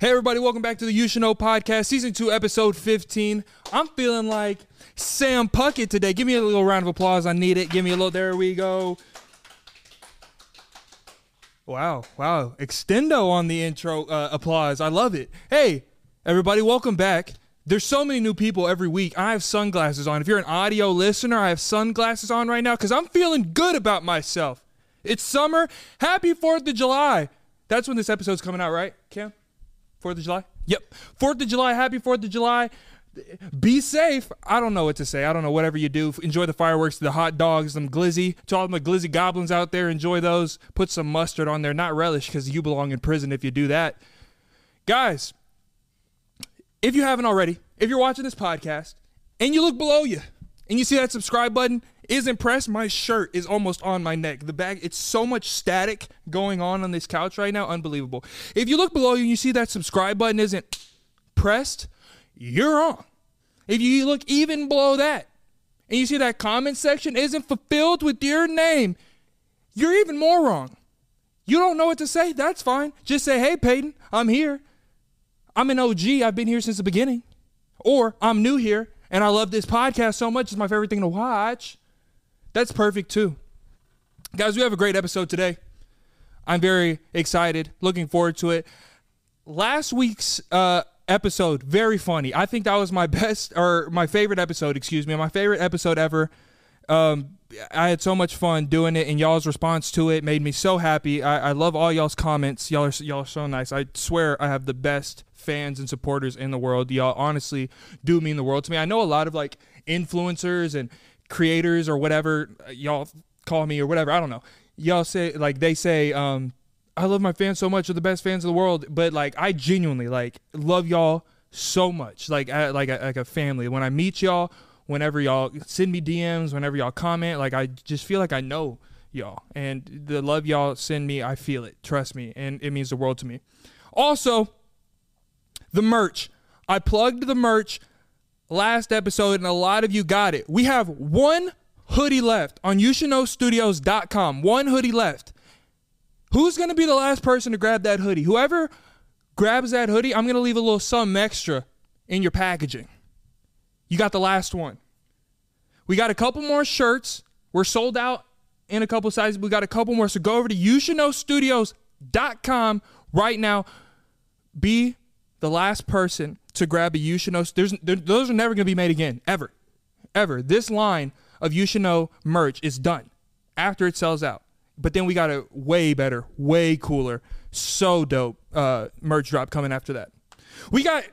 Hey everybody, welcome back to the You Should Know podcast, season two, episode 15. I'm feeling like Sam Puckett today. Give me a little round of applause. I need it. Give me a little. There we go. Wow, wow. Extendo on the intro uh, applause. I love it. Hey, everybody, welcome back. There's so many new people every week. I have sunglasses on. If you're an audio listener, I have sunglasses on right now because I'm feeling good about myself. It's summer. Happy 4th of July. That's when this episode's coming out, right, Cam? Fourth of July? Yep. Fourth of July. Happy Fourth of July. Be safe. I don't know what to say. I don't know. Whatever you do, enjoy the fireworks, the hot dogs, some glizzy. To all the glizzy goblins out there, enjoy those. Put some mustard on there. Not relish because you belong in prison if you do that. Guys, if you haven't already, if you're watching this podcast and you look below you and you see that subscribe button, is impressed. My shirt is almost on my neck. The bag, it's so much static going on on this couch right now. Unbelievable. If you look below you and you see that subscribe button isn't pressed, you're wrong. If you look even below that and you see that comment section isn't fulfilled with your name, you're even more wrong. You don't know what to say? That's fine. Just say, hey, Peyton, I'm here. I'm an OG. I've been here since the beginning. Or I'm new here and I love this podcast so much. It's my favorite thing to watch. That's perfect too. Guys, we have a great episode today. I'm very excited, looking forward to it. Last week's uh, episode, very funny. I think that was my best or my favorite episode, excuse me, my favorite episode ever. Um, I had so much fun doing it, and y'all's response to it made me so happy. I, I love all y'all's comments. Y'all are y'all are so nice. I swear I have the best fans and supporters in the world. Y'all honestly do mean the world to me. I know a lot of like influencers and creators or whatever uh, y'all call me or whatever. I don't know. Y'all say like they say, um, I love my fans so much. They're the best fans in the world. But like I genuinely like love y'all so much. Like I, like a, like a family. When I meet y'all, whenever y'all send me DMs, whenever y'all comment, like I just feel like I know y'all and the love y'all send me. I feel it. Trust me, and it means the world to me. Also, the merch. I plugged the merch last episode, and a lot of you got it. We have one hoodie left on YouShouldKnowStudios.com. One hoodie left. Who's going to be the last person to grab that hoodie? Whoever grabs that hoodie, I'm going to leave a little something extra in your packaging. You got the last one. We got a couple more shirts. We're sold out in a couple sizes. We got a couple more. So go over to YouShouldKnowStudios.com right now. Be the last person to grab a Should There's, there, those are never going to be made again, ever. Ever. This line of Know merch is done after it sells out. But then we got a way better, way cooler, so dope uh, merch drop coming after that. We got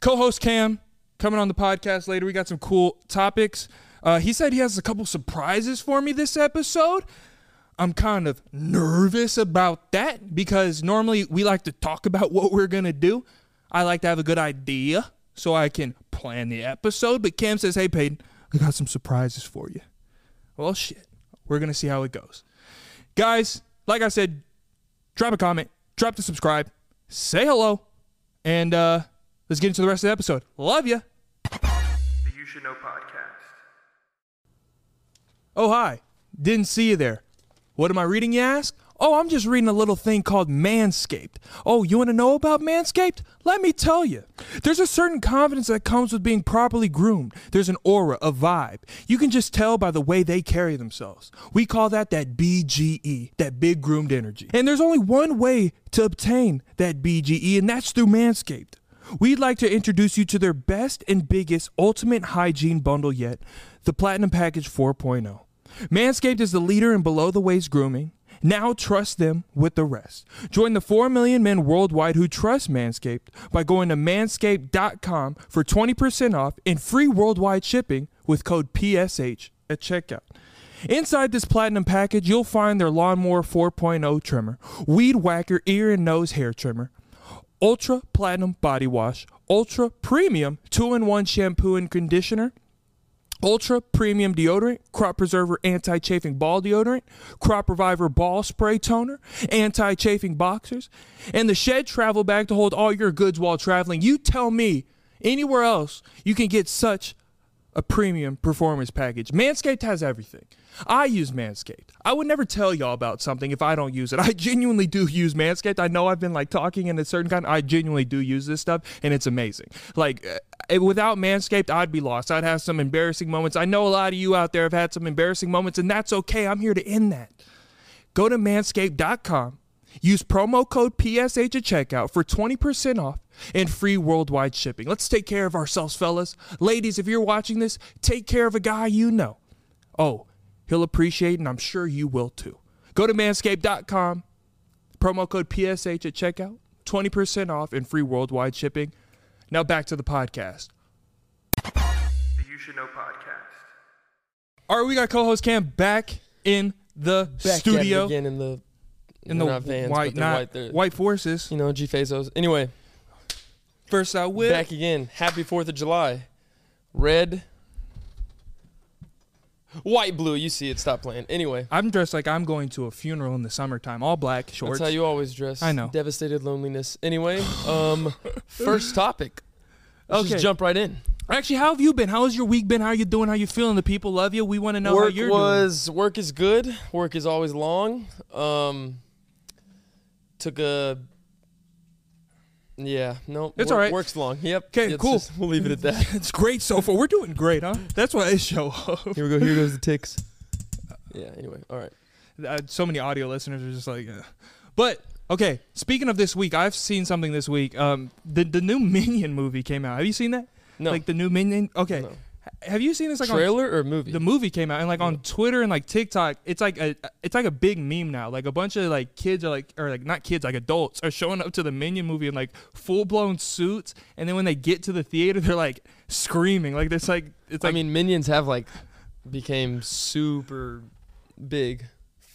co host Cam coming on the podcast later. We got some cool topics. Uh, he said he has a couple surprises for me this episode. I'm kind of nervous about that because normally we like to talk about what we're to do. I like to have a good idea so I can plan the episode. But Cam says, hey, Peyton, I got some surprises for you. Well, shit. We're going to see how it goes. Guys, like I said, drop a comment, drop the subscribe, say hello, and uh, let's get into the rest of the episode. Love you. The You Should Know podcast. Oh, hi. Didn't see you there. What am I reading, you ask? Oh, I'm just reading a little thing called Manscaped. Oh, you want to know about Manscaped? Let me tell you. There's a certain confidence that comes with being properly groomed. There's an aura, a vibe. You can just tell by the way they carry themselves. We call that that BGE, that big groomed energy. And there's only one way to obtain that BGE, and that's through Manscaped. We'd like to introduce you to their best and biggest ultimate hygiene bundle yet, the Platinum Package 4.0. Manscaped is the leader in below the waist grooming. Now trust them with the rest. Join the 4 million men worldwide who trust Manscaped by going to manscaped.com for 20% off and free worldwide shipping with code PSH at checkout. Inside this platinum package, you'll find their Lawnmower 4.0 trimmer, Weed Whacker ear and nose hair trimmer, Ultra Platinum Body Wash, Ultra Premium 2 in 1 shampoo and conditioner, Ultra Premium Deodorant, Crop Preserver Anti Chafing Ball Deodorant, Crop Reviver Ball Spray Toner, Anti Chafing Boxers, and the Shed Travel Bag to hold all your goods while traveling. You tell me anywhere else you can get such a premium performance package. Manscaped has everything. I use Manscaped. I would never tell y'all about something if I don't use it. I genuinely do use Manscaped. I know I've been like talking in a certain kind. I genuinely do use this stuff, and it's amazing. Like without Manscaped, I'd be lost. I'd have some embarrassing moments. I know a lot of you out there have had some embarrassing moments, and that's okay. I'm here to end that. Go to manscaped.com. Use promo code PSH at checkout for 20% off and free worldwide shipping. Let's take care of ourselves, fellas. Ladies, if you're watching this, take care of a guy you know. Oh, he'll appreciate, and I'm sure you will too. Go to manscaped.com, promo code PSH at checkout, 20% off and free worldwide shipping. Now back to the podcast. The You Should Know Podcast. All right, we got co-host Cam back in the Back at it studio again in the in the not vans, white, but they're not white, they're- white forces. you know G Fazos. Anyway, First out with back again. Happy Fourth of July. Red, white, blue. You see it. Stop playing. Anyway, I'm dressed like I'm going to a funeral in the summertime, all black shorts. that's how you always dress. I know. Devastated loneliness. Anyway, um, first topic. Let's Okay. just jump right in. Actually, how have you been? How has your week been? How are you doing? How are you feeling? The people love you. We want to know how you're was work is good. Work is always long. Um, took a. Yeah, no. It's all right. Work's long. Yep. 'Kay, It's cool. just- we'll leave it at that. It's great so far. We're doing great, huh? That's why I show up. Here we go. Here goes the ticks. Yeah. Anyway. All right. Uh, so many audio listeners are just like, uh. but okay. Speaking of this week, I've seen something this week. Um, the the new Minion movie came out. Have you seen that? No. Like the new Minion. Okay. no. Have you seen this? Like on Trailer or movie? the movie came out and like on Twitter and like TikTok, it's like a it's like a big meme now. Like a bunch of like kids are like or like not kids, like adults are showing up to the Minion movie in like full blown suits, and then when they get to the theater, they're like screaming. Like it's like it's like I mean, Minions have like became super big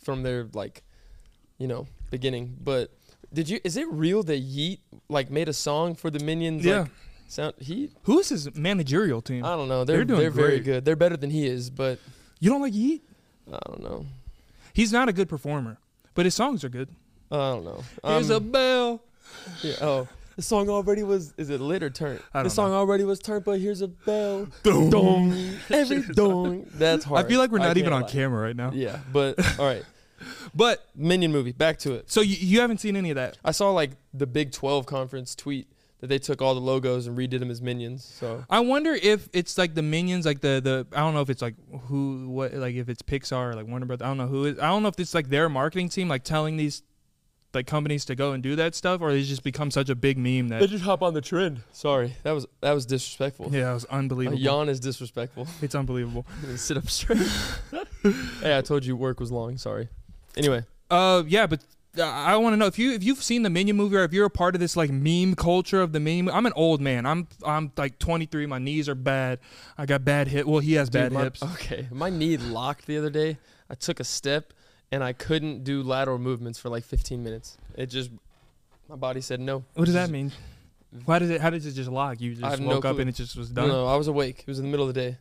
from their like, you know, beginning. But did you? Is it real that Yeat like made a song for the Minions? yeah. Like, sound he? Who is his managerial team? I don't know. They're They're doing they're, very great. good. They're better than he is, but you don't like Yeat? I don't know. He's not a good performer, but his songs are good. I don't know. Here's a Um, bell. yeah, oh. The song already was. Is it lit or turnt? I don't the song already was turnt, but here's a bell. Dong. Dong. Every dong. That's hard. I feel like we're not even can't on lie. camera right now. Yeah, but all right. But Minion movie. Back to it. so you, you haven't seen any of that? I saw like the Big 12 conference tweet that they took all the logos and redid them as minions. So I wonder if it's like the minions, like the the I don't know if it's like who what like if it's Pixar or like Warner Brothers. I don't know who is. I don't know if it's like their marketing team like telling these like companies to go and do that stuff, or it's just become such a big meme that they just hop on the trend. Sorry, that was that was disrespectful. yeah, it was A unbelievable. yawn is disrespectful. It's unbelievable. Sit up straight. hey, I told you work was long. Sorry. Anyway, Uh, yeah, but. I want to know if you if you've seen the Minion movie or if you're a part of this like meme culture of the meme. I'm an old man. I'm I'm like 23. My knees are bad. I got bad hip. Well, he has bad my- hips. Okay, my knee locked the other day. I took a step and I couldn't do lateral movements for like 15 minutes. It just my body said no. What does that mean? Why did it? How did it just lock? You just have no woke up and it just was done. no, I was awake. It was in the middle of the day.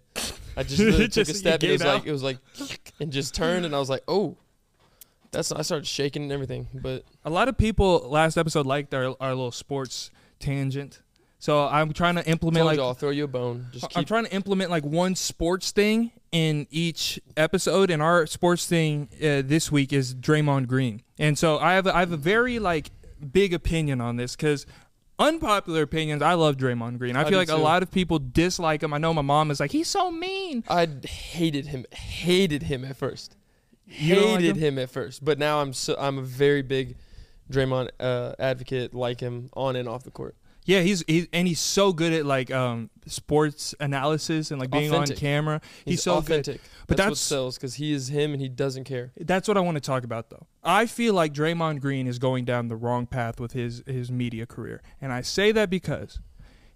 I just literally took Just- a step. And it was like it was like, and just turned, and I was like, oh, that's. I started shaking and everything. But A lot of people last episode liked our our little sports tangent. So I'm trying to implement like you I'll throw you a bone. Just I'm keep. trying to implement like one sports thing in each episode, and our sports thing uh, this week is Draymond Green. And so I have a, I have a very like big opinion on this because unpopular opinions. I love Draymond Green. I, I feel like a lot of people dislike him. I know my mom is like he's so mean. I hated him. Hated him at first. Don't like Hated him? him? at first. But now I'm so I'm a very big Draymond uh, advocate. Like him on and off the court. Yeah, he's he's and he's so good at like um sports analysis and like being Authentic. on camera. He's, He's, so good. authentic. But that's, what sells because he is him and he doesn't care. That's what I want to talk about though. I feel like Draymond Green is going down the wrong path with his his media career. And I say that because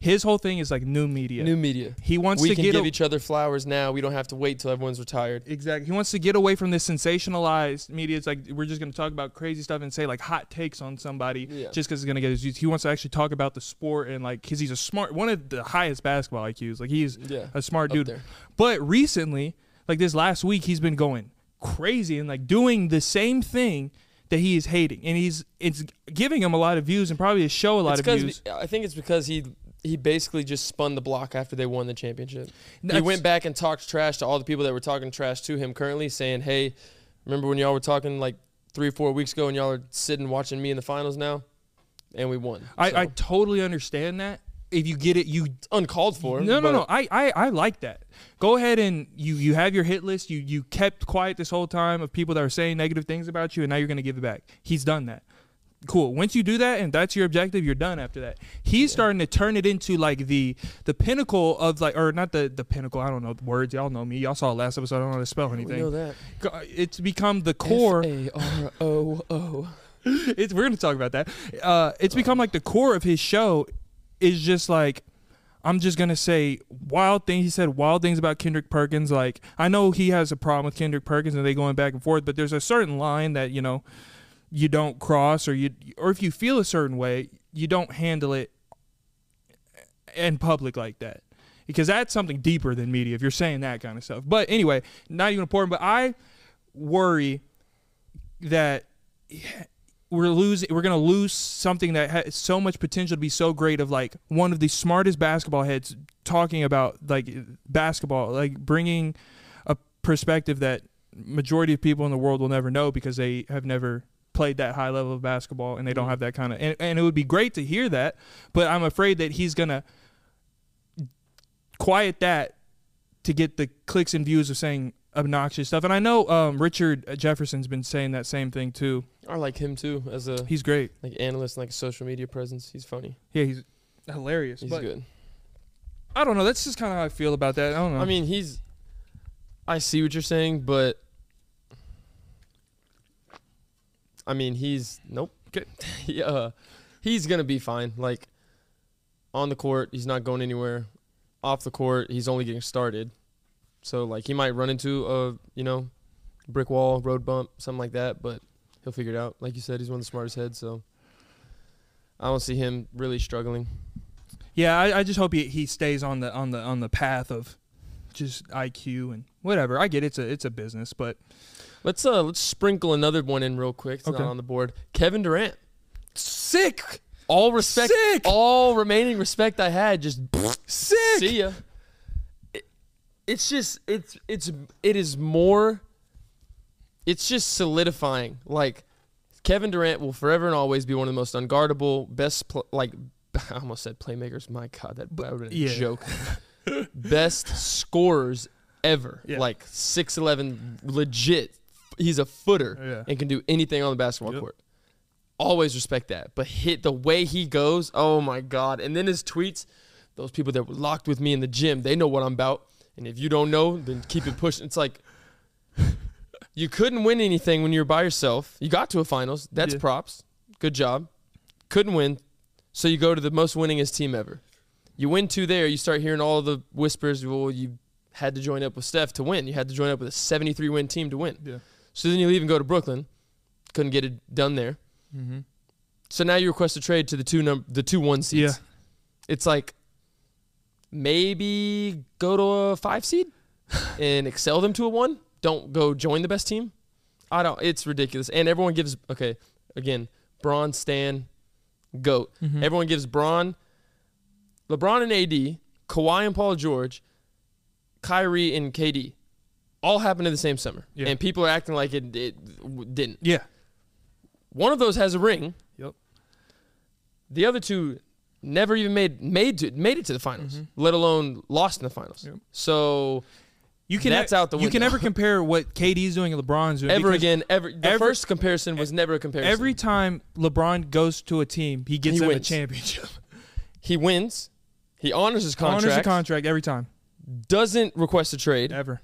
his whole thing is like new media. New media. he wants we to give a- each other flowers now. We don't have to wait till everyone's retired. Exactly. He wants to get away from this sensationalized media. It's like we're just going to talk about crazy stuff and say like hot takes on somebody Yeah. just because it's going to get his views. He wants to actually talk about the sport and like because he's a smart, one of the highest basketball IQs. Like he's Yeah. a smart dude. there. But recently, like this last week, he's been going crazy and like doing the same thing that he is hating, and he's it's giving him a lot of views and probably a show a lot It's of views. I think it's because he he basically just spun the block after they won the championship. he went back and talked trash to all the people that were talking trash to him currently, saying, "Hey, remember when y'all were talking like three or four weeks ago, and y'all are sitting watching me in the finals now, and we won." I, So, I totally understand that. If you get it, you it's uncalled for. no no no. I, I I like that. Go ahead and you you have your hit list. You you kept quiet this whole time of people that are saying negative things about you, and now you're gonna give it back. He's done that. Cool. Once you do that and that's your objective, you're done after that. He's starting to turn it into like the the pinnacle of like or not the the pinnacle. I don't know the words. Y'all know me. Y'all saw last episode. I don't know how to spell anything We know that. It's become the core. A R O O. it's we're gonna talk about that. Uh, it's become like the core of his show is just like I'm just gonna say wild things. He said wild things about Kendrick Perkins. Like I know he has a problem with Kendrick Perkins and they going back and forth, but there's a certain line that you know you don't cross, or you or if you feel a certain way, you don't handle it in public like that. Because that's something deeper than media. If you're saying that kind of stuff, but anyway, not even important. But I worry that we're losing we're going to lose something that has so much potential to be so great of like one of the smartest basketball heads talking about like basketball like bringing a perspective that majority of people in the world will never know because they have never played that high level of basketball and they don't Mhm. have that kind of and, and it would be great to hear that but i'm afraid that he's going to quiet that to get the clicks and views of saying obnoxious stuff and i know um, richard jefferson's been saying that same thing too I like him too as a He's great. like analyst, like social media presence. He's funny. Yeah, he's hilarious. He's good. I don't know. That's just kind of how I feel about that. I don't know. I mean, he's. I see what you're saying, but. I mean, he's nope. Yeah, uh, he's gonna be fine. Like, on the court, he's not going anywhere. Off the court, he's only getting started. So like, he might run into a you know, brick wall, road bump, something like that, but he'll figure it out. Like you said, he's one of the smartest heads, so. I don't see him really struggling. yeah, I, I just hope he, he stays on the on the on the path of just IQ and whatever. I get it's a it's a business, but Let's uh let's sprinkle another one in real quick. It's Okay. not on the board. Kevin Durant. sick, All respect, Sick! all remaining respect I had. Just sick. see ya. It- it's just it's it's it is more. It's just solidifying. Like Kevin Durant will forever and always be one of the most unguardable, best pl- like I almost said playmakers. My God, that, that would have been yeah. a joke. best scorers ever. Yeah. Like six eleven, legit. He's a footer Yeah. and can do anything on the basketball Yep. court. Always respect that. But hit the way he goes, oh my God. And then his tweets, those people that were locked with me in the gym, they know what I'm about. And if you don't know, then keep it pushing. It's like you couldn't win anything when you were by yourself. You got to a finals. That's Yeah. props. Good job. Couldn't win. So you go to the most winningest team ever. You win two there, you start hearing all the whispers, well, you had to join up with Steph to win. You had to join up with a 73 win team to win. Yeah. So then you leave and go to Brooklyn. Couldn't get it done there. Mm-hmm. So now you request a trade to the two num- the two one seeds. Yeah. It's like maybe go to a five seed and excel them to a one. Don't go join the best team. I don't. It's ridiculous. And everyone gives okay again. Bron, Stan, goat. Mhm. Everyone gives Bron, LeBron and AD, Kawhi and Paul George, Kyrie and KD, all happened in the same summer, Yeah. and people are acting like it, it w- didn't. Yeah. One of those has a ring. Yep. The other two never even made made to, made it to the finals, let alone lost in the finals. Mm-hmm. Yep. So You can That's ne- out the window. You can never compare what KD's doing and LeBron's doing. ever again, ever the every- first comparison was never a comparison. Every time LeBron goes to a team, he gets He them a championship. he wins, he honors his Honors the contract every time. doesn't request a trade, Ever.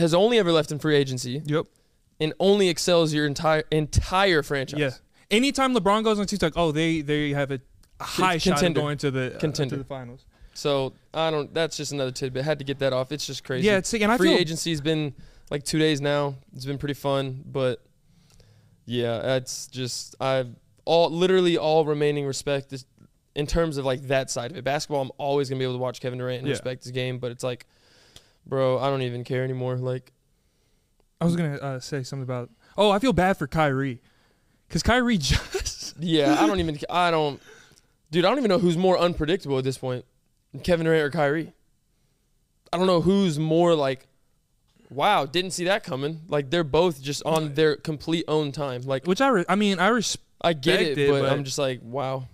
Has only ever left in free agency, Yep. and only excels your entire entire franchise. Yeah. Anytime LeBron goes on TikTok, oh, they they have a high shot of going to the uh, Contender. to the finals. So I don't. That's just another tidbit. Had to get that off. It's just crazy. Yeah, it's and I free agency's been like two days now. It's been pretty fun, but yeah, it's just I've all literally all remaining respect is, in terms of like that side of it. Basketball, I'm always gonna be able to watch Kevin Durant and Yeah. respect his game, but it's like, bro, I don't even care anymore. Like, I was gonna uh, say something about. Oh, I feel bad for Kyrie, because Kyrie just yeah, I don't even. I don't. Dude, I don't even know who's more unpredictable at this point. Kevin Durant or Kyrie. I don't know who's more like, wow, didn't see that coming. Like they're both just on their complete own time. Like Which I, re- I mean, I res- I get it, it, but, but- I'm just like, wow,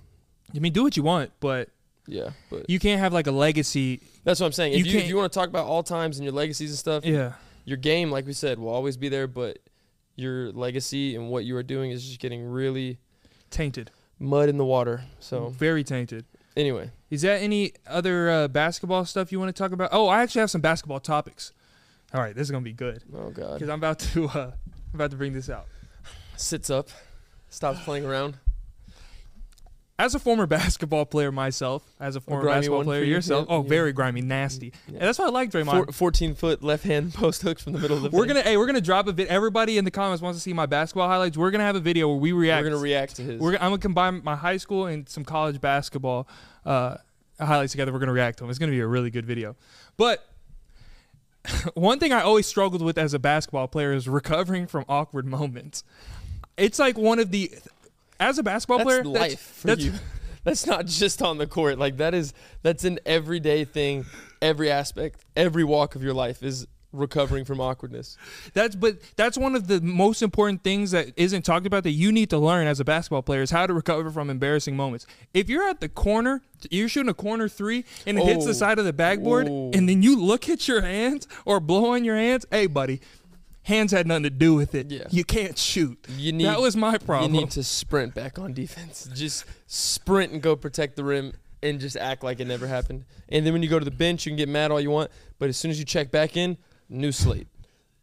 I mean, do what you want, but yeah. But you can't have like a legacy. that's what I'm saying. If you you, if you want to talk about all times and your legacies and stuff, Yeah. your game, like we said, will always be there. But your legacy and what you are doing is just getting really Tainted. mud in the water. So Very tainted. anyway, Is that any other uh, basketball stuff you want to talk about? Oh, I actually have some basketball topics. All right, this is gonna be good oh god, because I'm about to uh, I'm about to bring this out. sits up, stops playing around. As a former basketball player myself, as a former grimy basketball player you? yourself, Yeah, oh, yeah. very grimy, nasty. Yeah. And that's why I like Draymond. Four, 14 foot left hand post hooks from the middle of the. we're gonna, hey, we're gonna drop a bit. Everybody in the comments wants to see my basketball highlights. We're gonna have a video where we react. We're gonna react to his. We're, I'm gonna combine my high school and some college basketball uh, highlights together. We're gonna react to them. It's gonna be a really good video. But one thing I always struggled with as a basketball player is recovering from awkward moments. It's like one of the as a basketball that's player. life that's- for that's- you. That's not just on the court. Like that is that's an everyday thing, every aspect, every walk of your life is recovering from awkwardness. That's but that's one of the most important things that isn't talked about that you need to learn as a basketball player is how to recover from embarrassing moments. If you're at the corner, you're shooting a corner three and it hits Oh. the side of the backboard, and then you look at your hands or blow on your hands. Hey, buddy, hands had nothing to do with it. Yeah. You can't shoot. You need that was my problem. You need to sprint back on defense. Just sprint and go protect the rim and just act like it never happened. And then when you go to the bench, you can get mad all you want, but as soon as you check back in, new slate.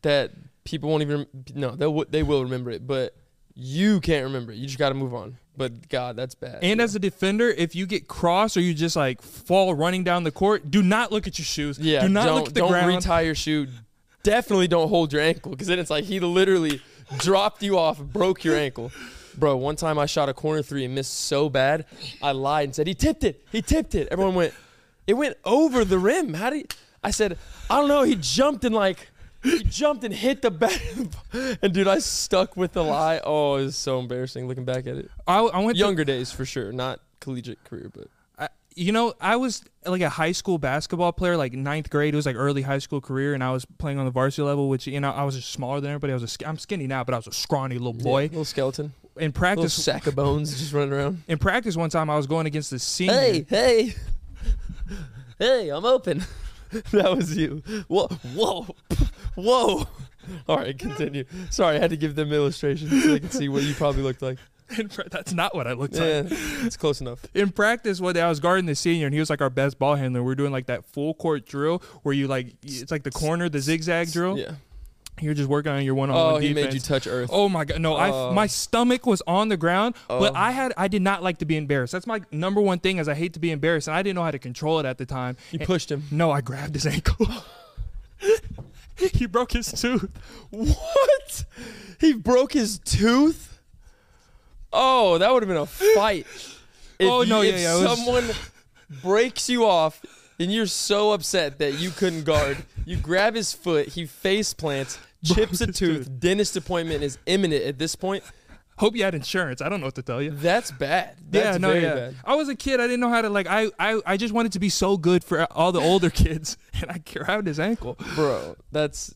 That people won't even no, they will they will remember it, but you can't remember it. You just got to move on. But God, that's bad. and yeah. as a defender, if you get crossed or you just like fall running down the court, do not look at your shoes. yeah, do not look at the don't ground. retie your shoe. Definitely don't hold your ankle because then it's like he literally dropped you off, broke your ankle. Bro, one time I shot a corner three and missed so bad, I lied and said he tipped it. He tipped it. Everyone went, it went over the rim. How did he? I said, I don't know. He jumped and like, he jumped and hit the back. and dude, I stuck with the lie. Oh, it was so embarrassing looking back at it. I, I went Younger days for sure, not collegiate career, but you know, I was like a high school basketball player, like ninth grade. It was like early high school career, and I was playing on the varsity level, which you know I was just smaller than everybody. I was a, I'm skinny now, but I was a scrawny little yeah, boy. little skeleton, In little practice, sack of bones just running around. in practice, one time I was going against the senior. Hey, hey, hey, I'm open. that was you. Whoa, whoa, whoa. All right, continue. Sorry, I had to give them illustrations so they could see what you probably looked like. Pra- that's not what I looked Yeah, like. it's close enough. In practice, one day I was guarding the senior, and he was like our best ball handler. We are doing like that full court drill where you like it's like the corner, the zigzag drill. Yeah. You're just working on your one on Oh, one he made you touch earth. Oh my god, no! I Oh. my stomach was on the ground, but Oh. I had I did not like to be embarrassed. That's my number one thing is I hate to be embarrassed, and I didn't know how to control it at the time. you And- pushed him. no, I grabbed his ankle. he broke his tooth. What? He broke his tooth? Oh, that would have been a fight. If Oh, no, you- yeah, if yeah, was- someone breaks you off and you're so upset that you couldn't guard, you grab his foot, he face plants, chips a tooth, dentist appointment is imminent at this point. Hope you had insurance. I don't know what to tell you. That's bad. That's yeah, no, very yeah. bad. I was a kid. I didn't know how to like. I, I, I just wanted to be so good for all the older kids, and I grabbed his ankle. Bro, that's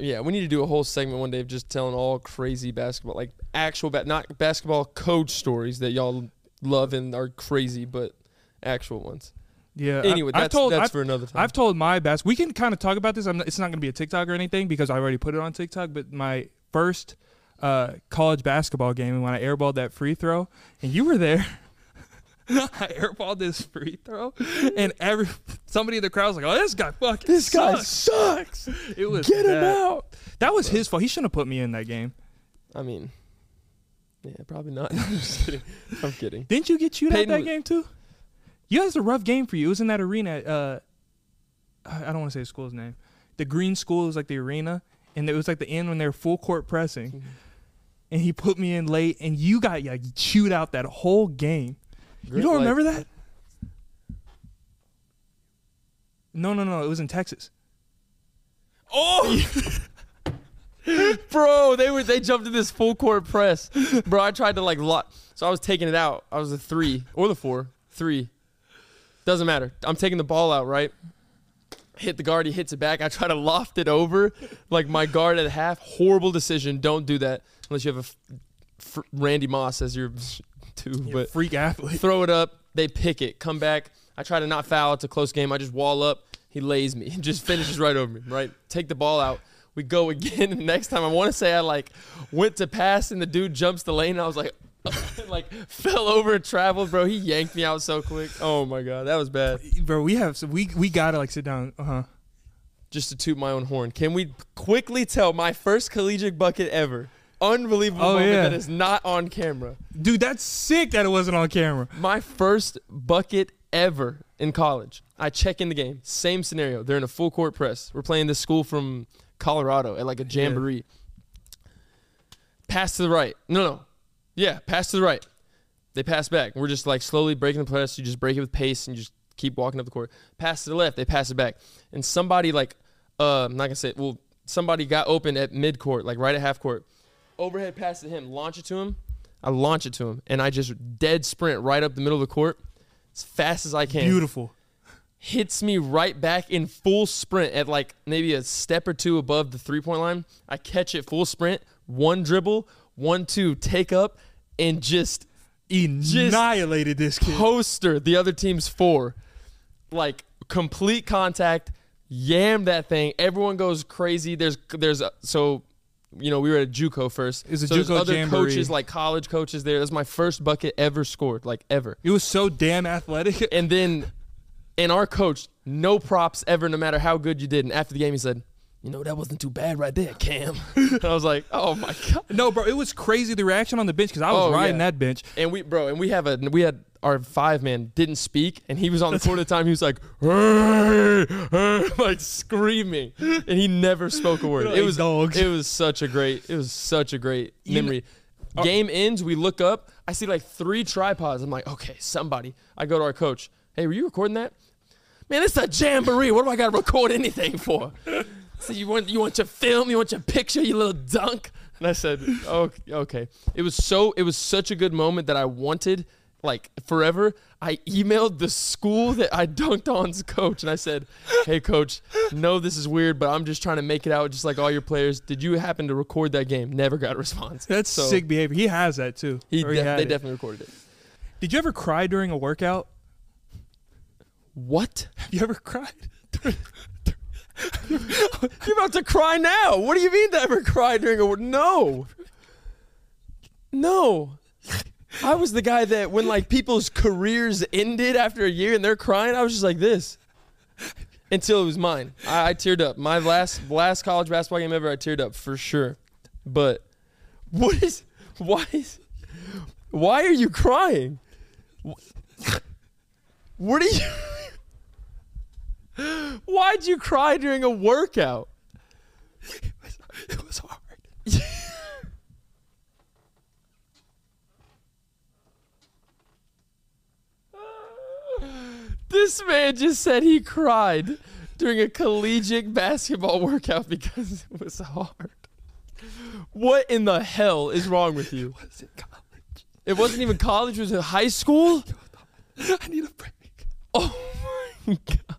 yeah. We need to do a whole segment one day of just telling all crazy basketball, like actual, ba- not basketball coach stories that y'all love and are crazy, but actual ones. Yeah. I- Anyway, I've that's told, that's I've, for another time. I've told my best. We can kind of talk about this. I'm not, it's not going to be a TikTok or anything because I already put it on TikTok. But my first uh, college basketball game, when I airballed that free throw, and you were there. I airballed this free throw, and every somebody in the crowd was like, "Oh, this guy fucking this guy sucks." sucks. It was Get him out. That was his fault. He shouldn't have put me in that game. I mean, yeah, probably not. I'm just kidding. I'm kidding. Didn't you get chewed out that w- game too? You guys a rough game for you. It was in that arena. Uh, I I don't want to say the school's name. The green school is like the arena, and it was like the end when they were full court pressing. And he put me in late, and you got like chewed out that whole game. You don't remember that? No, no, no. It was in Texas. Oh. Bro, they were they jumped in this full court press. Bro, I tried to like lock so I was taking it out. I was the three or the four. Three. Doesn't matter. I'm taking the ball out, right? Hit the guard, he hits it back. I try to loft it over, like my guard at half. Horrible decision. Don't do that unless you have a f- f- Randy Moss as your two. You're But freak athlete. throw it up. They pick it. Come back. I try to not foul. It's a close game. I just wall up. He lays me. Just finishes right over me. Right. Take the ball out. We go again. And next time, I want to say I like went to pass and the dude jumps the lane. I was like, like fell over and traveled, bro. He yanked me out so quick. Oh my god, that was bad. Bro, we have so we we gotta like sit down. Uh huh. Just to toot my own horn. Can we quickly tell my first collegiate bucket ever? Unbelievable Oh, moment yeah. that is not on camera. Dude, that's sick that it wasn't on camera. My first bucket ever in college. I check in the game. Same scenario. They're in a full court press. We're playing this school from Colorado at like a jamboree. Pass to the right. No, no. Yeah, pass to the right. They pass back. We're just like slowly breaking the press. You just break it with pace and you just keep walking up the court. Pass to the left. They pass it back. And somebody like, uh, I'm not gonna say. Well, somebody got open at mid court, like right at half court. Overhead pass to him. Launch it to him. I launch it to him, and I just dead sprint right up the middle of the court as fast as I can. Beautiful. Hits me right back in full sprint at like maybe a step or two above the three point line. I catch it full sprint, one dribble, one two, take up, and just Annihilated this kid. poster the other team's four. Like complete contact, yam that thing. Everyone goes crazy. There's there's so you know we were at JUCO first. It's a so JUCO other jamboree. coaches like college coaches there. That's my first bucket ever scored, like ever. It was so damn athletic. And then, and our coach, no props ever, no matter how good you did. And after the game, he said, "You know that wasn't too bad right there, Cam." and I was like, "Oh my god!" No, bro, it was crazy the reaction on the bench because I was Oh, riding yeah. that bench. And we, bro, and we have a we had our five man didn't speak, and he was on the court at the time. He was like, "Hey, hey," like screaming, and he never spoke a word. It was dogs. It was such a great. It was such a great You memory. Game ends. We look up. I see like three tripods. I'm like, okay, somebody. I go to our coach. Hey, were you recording that? Man, it's a jamboree. What do I got to record anything for? So you want you want your film? You want your picture? You little dunk? And I said, oh, okay. It was so. It was such a good moment that I wanted like forever. I emailed the school that I dunked on's coach, and I said, "Hey, coach, no, this is weird, but I'm just trying to make it out, just like all your players. Did you happen to record that game? Never got a response. That's So, sick behavior. He has that too. He def- had they it. definitely recorded it. Did you ever cry during a workout? What? Have you ever cried? You're about to cry now. What do you mean to ever cry during a no? No. I was the guy that when like people's careers ended after a year and they're crying, I was just like this. Until it was mine. I, I teared up. My last last college basketball game ever, I teared up for sure. But what is why is why are you crying? Wh- What are you Why'd you cry during a workout? it was hard. This man just said he cried during a collegiate basketball workout because it was hard. What in the hell is wrong with you? It Was it college? It wasn't even college, it was high school? I need a break. Oh my god.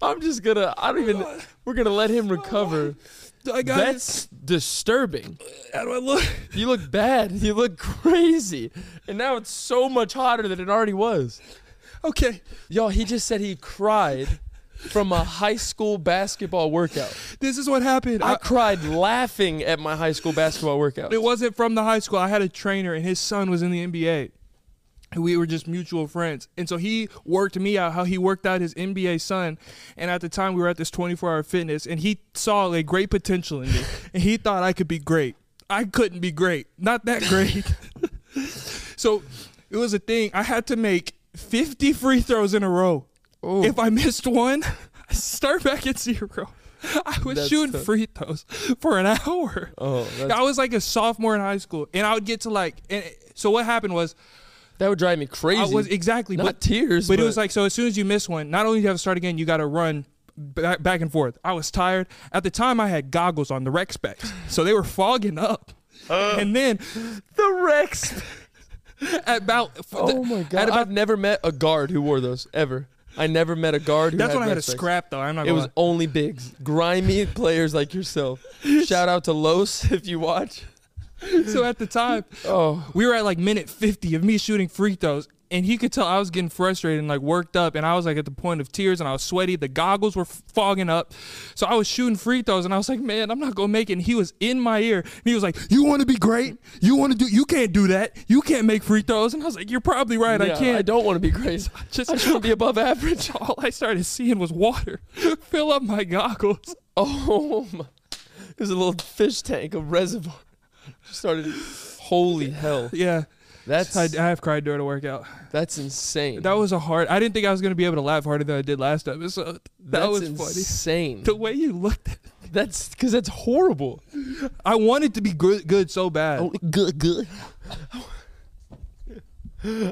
I'm just gonna I don't even we're gonna let him recover. I got That's disturbing. How do I look? You look bad. You look crazy. And now it's so much hotter than it already was. Okay, Y'all, he just said he cried from a high school basketball workout. this is what happened. I I, cried laughing at my high school basketball workout. it wasn't from the high school. I had a trainer, and his son was in the NBA. We were just mutual friends. And so he worked me out how he worked out his NBA son. And at the time, we were at this 24 hour fitness, and he saw like great potential in me. and he thought I could be great. I couldn't be great. Not that great. so it was a thing. I had to make 50 free throws in a row. Ooh. If I missed one, I start back at zero. I was That's shooting tough. free throws for an hour. oh, I was like a sophomore in high school, and I would get to like, and so what happened was, that would drive me crazy. I was exactly, Not but tears, but it was like so. As soon as you miss one, not only do you have to start again, you got to run back, back and forth. I was tired at the time. I had goggles on the rec specs, so they were fogging up. Uh. and then the Rex. At about Oh my god! About, I've never met a guard who wore those ever. I never met a guard who that's had when I had a scrap though. I'm not It gonna was lie. only bigs, grimy players like yourself. Shout out to Los if you watch. so at the time Oh, we were at like minute 50 of me shooting free throws and he could tell I was getting frustrated and like worked up and I was like at the point of tears and I was sweaty. The goggles were fogging up. So I was shooting free throws and I was like man I'm not gonna make it. And he was in my ear and he was like you want to be great? You want to do you can't do that. You can't make free throws. And I was like you're probably right. I can't. I don't want to be great. just I just want to be above average. all I started seeing was water fill up my goggles. Oh my! There's a little fish tank, a reservoir. Started. Holy hell! yeah That's I, I have cried during a workout that's insane. that was a hard I didn't think I was gonna be able to laugh harder than I did last episode that that's was funny insane. the way you looked at That's because that's horrible. I wanted to be good, good so bad. Oh, good, good.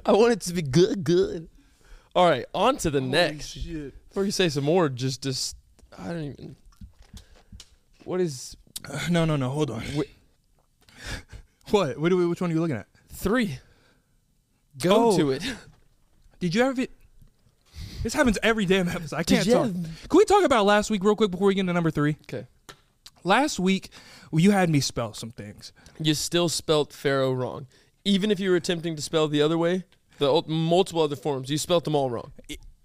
I want it to be good, good. All right, on to the next. Shit. Before you say some more, just, just, I don't even. What is No, no, no. Hold on. Wait. What? What? do we- Which one are you looking at? three? Go Oh. to it. Did you ever? This happens every damn episode. I can't you talk. have- Can we talk about last week real quick before we get into number three? Okay. Last week, well, you had me spell some things. You still spelt Pharaoh wrong, even if you were attempting to spell the other way. The ul- multiple other forms, you spelt them all wrong.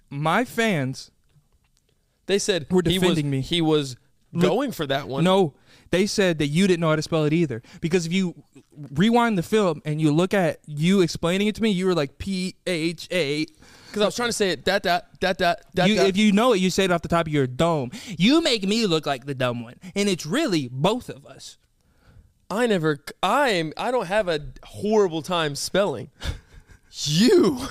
My fans, They said Were he was, defending me. He was Look- going for that one. no, they said that you didn't know how to spell it either. Because if you rewind the film and you look at you explaining it to me, you were like P H A because I was trying to say it. That that that that that. You, if you know it, you say it off the top of your dome. You make me look like the dumb one, and it's really both of us. I never. I am. I don't have a horrible time spelling. You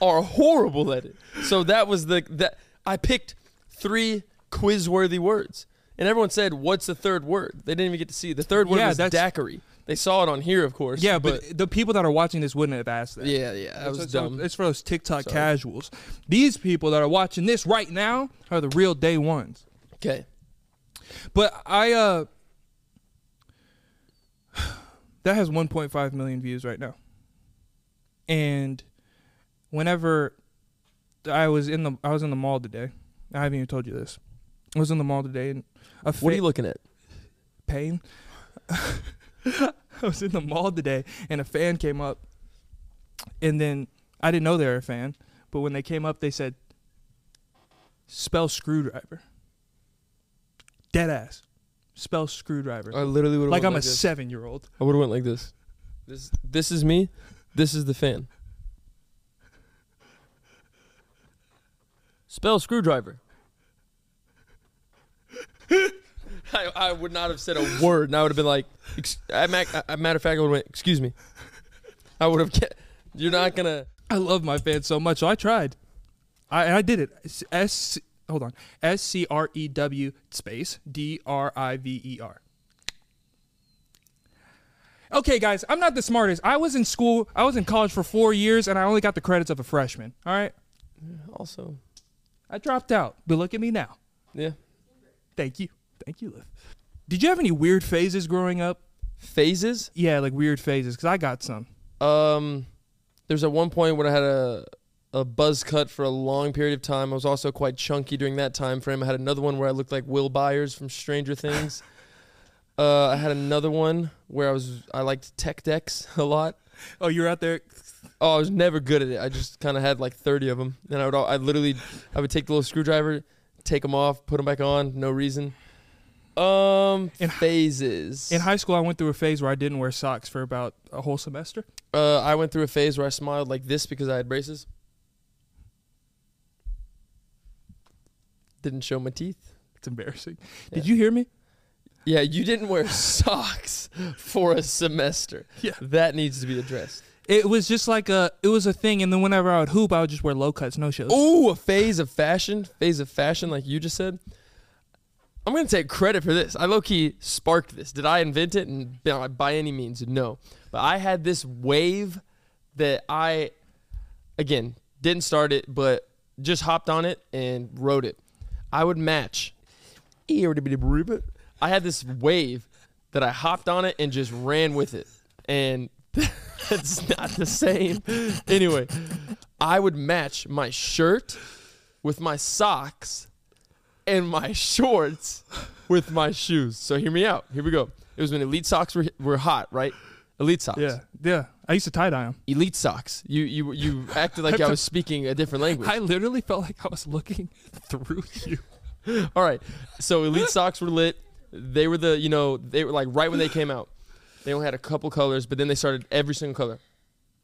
are horrible at it. So that was the that I picked three quiz-worthy words, and everyone said, "What's the third word?" They didn't even get to see. The third word Yeah, was that's- daiquiri. They saw it on here, of course. Yeah, but, the people that are watching this wouldn't have asked that. yeah, yeah, that was it's- dumb. It's for those TikTok Sorry. casuals. These people that are watching this right now are the real day ones. Okay, But I uh that has 1.5 million views right now. And whenever I was in the I was in the mall today. I haven't even told you this. I was in the mall today and a what are you looking at? pain. I was in the mall today and a fan came up and then I didn't know they were a fan, but when they came up they said spell screwdriver. Dead ass. Spell screwdriver. I literally would like went I'm a like this. seven year old. I would have went like this. This this is me. This is the fan. Spell screwdriver. I, I would not have said a word, and I would have been like, ex- I, I, matter of fact, I would have went, excuse me. I would have. Ke- you're not gonna. I love my fans so much, so I tried. I I did it. S- S hold on. S C R E W space D R I V E R. Okay, guys, I'm not the smartest. I was in school. I was in college for four years, and I only got the credits of a freshman. All right, Also, I dropped out, but look at me now. yeah. Thank you, thank you, Liv. Did you have any weird phases growing up? Phases. Yeah, like weird phases, because I got some. Um, there's at one point when I had a a buzz cut for a long period of time. I was also quite chunky during that time frame. I had another one where I looked like Will Byers from Stranger Things. uh, I had another one where I was I liked tech decks a lot. Oh, you're out there. Oh, I was never good at it. I just kind of had like 30 of them, and I would I literally I would take the little screwdriver, take them off, put them back on, no reason. Um, In- phases. In high school, I went through a phase where I didn't wear socks for about a whole semester. Uh, I went through a phase where I smiled like this because I had braces. Didn't show my teeth. It's embarrassing. Yeah. Did you hear me? Yeah, you didn't wear socks for a semester. Yeah. That needs to be addressed. It was just like a, it was a thing, and then whenever I would hoop, I would just wear low cuts, no shows. Ooh, a phase of fashion. Phase of fashion, like you just said. I'm gonna take credit for this. I low key sparked this. Did I invent it? And by- any means, no. But I had this wave that I, again, didn't start it, but just hopped on it and rode it. I would match. I had this wave that I hopped on it and just ran with it. And That's not the same. Anyway, I would match my shirt with my socks and my shorts with my shoes. So hear me out. Here we go. It was when elite socks were were hot, right? Elite socks. Yeah, yeah. I used to tie dye them. Elite socks. You you you acted like I was speaking a different language. I literally felt like I was looking through you. All right. So elite socks were lit. They were the, you know, they were like right when they came out. They only had a couple colors, but then they started every single color.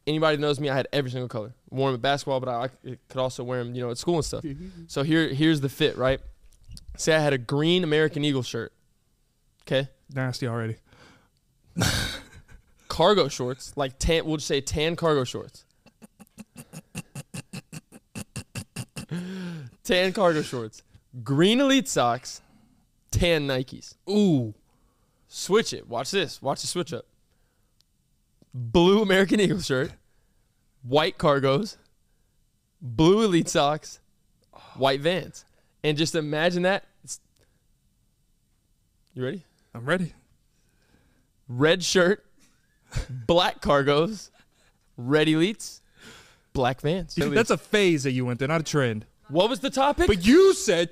Anybody knows me, I had every single color. Wore them at basketball, but I, I could also wear them, you know, at school and stuff. So here, here's the fit, right? Say I had a green American Eagle shirt. Okay. Nasty already. Cargo shorts, like tan, we'll just say tan cargo shorts. tan cargo shorts. Green elite socks, tan Nikes. Ooh. Switch it. Watch this. Watch the switch up. Blue American Eagle shirt, white cargos, blue elite socks, white vans. And just imagine that. It's- you ready? I'm ready. Red shirt, black cargos, red elites, black vans. That's a phase that you went through, not a trend. what was the topic? But you said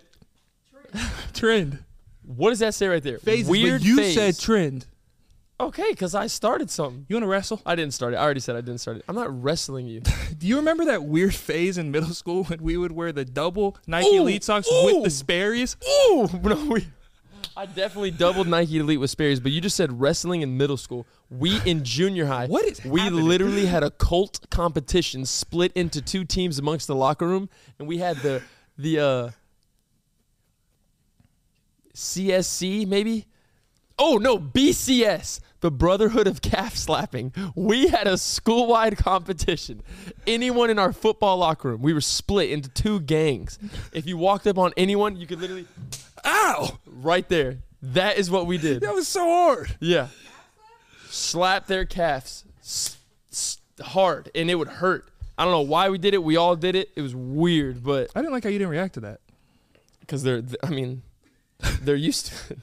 trend. What does that say right there? Phases, Weird you phase. said trend. okay, because I started something. You want to wrestle? I didn't start it. I already said I didn't start it. I'm not wrestling you. Do you remember that weird phase in middle school when we would wear the double Nike Ooh, Elite socks ooh. with the Sperry's? Ooh, no, we. I definitely doubled Nike Elite with Sperry's, but you just said wrestling in middle school. We in junior high. What is We happening? literally had a cult competition split into two teams amongst the locker room, and we had the the uh, CSC maybe. Oh no, BCS, the Brotherhood of Calf Slapping. We had a school-wide competition. Anyone in our football locker room, we were split into two gangs. If you walked up on anyone, you could literally Ow! right there. That is what we did. That was so hard. Yeah. Slap their calves s- s- hard, and it would hurt. I don't know why we did it. We all did it. It was weird, but I didn't like how you didn't react to that. because they're, th- I mean, they're used to it.